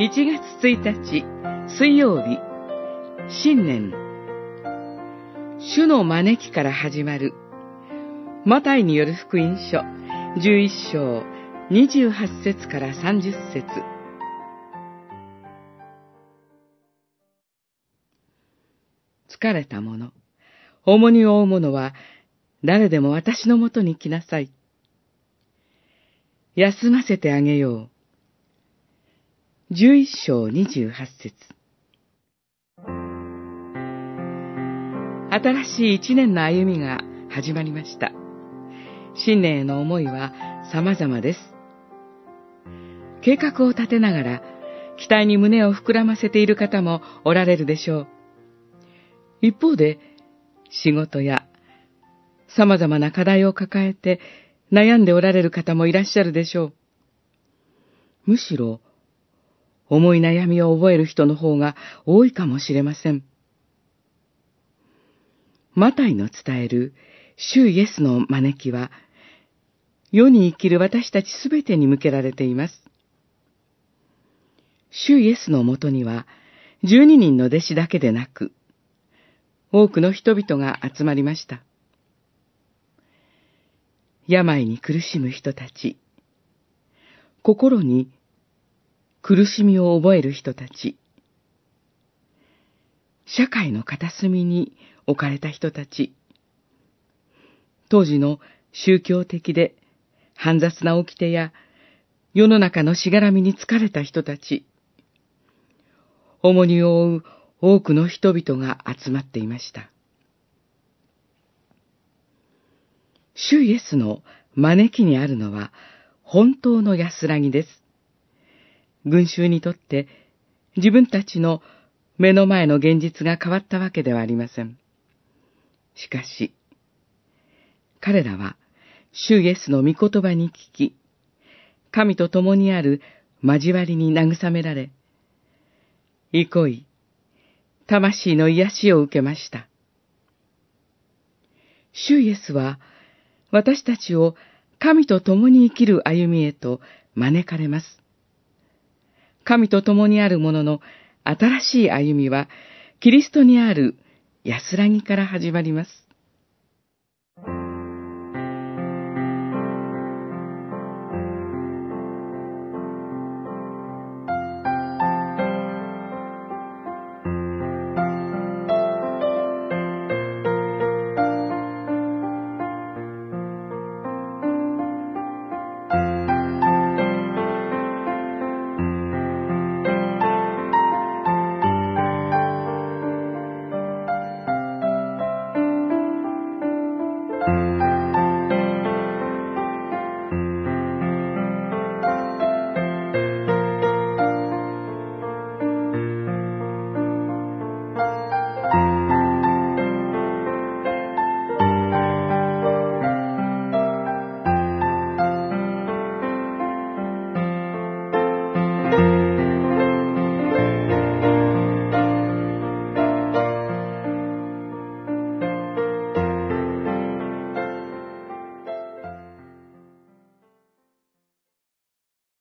1月1日水曜日新年主の招きから始まるマタイによる福音書11章28節から30節疲れた者、重荷を負う者は誰でも私のもとに来なさい。休ませてあげよう。11章28節新しい一年の歩みが始まりました。新年への思いは様々です。計画を立てながら、期待に胸を膨らませている方もおられるでしょう。一方で、仕事や様々な課題を抱えて悩んでおられる方もいらっしゃるでしょう。むしろ、重い悩みを覚える人の方が多いかもしれません。マタイの伝える主イエスの招きは、世に生きる私たちすべてに向けられています。主イエスのもとには、十二人の弟子だけでなく、多くの人々が集まりました。病に苦しむ人たち、心に苦しみを覚える人たち、社会の片隅に置かれた人たち、当時の宗教的で煩雑な掟や世の中のしがらみに疲れた人たち、重荷を負う多くの人々が集まっていました。主イエスの招きにあるのは本当の安らぎです。群衆にとって自分たちの目の前の現実が変わったわけではありません。しかし、彼らは、主イエスの御言葉に聞き、神と共にある交わりに慰められ、憩い、魂の癒しを受けました。主イエスは、私たちを神と共に生きる歩みへと招かれます。神と共にあるものの新しい歩みは、キリストにある安らぎから始まります。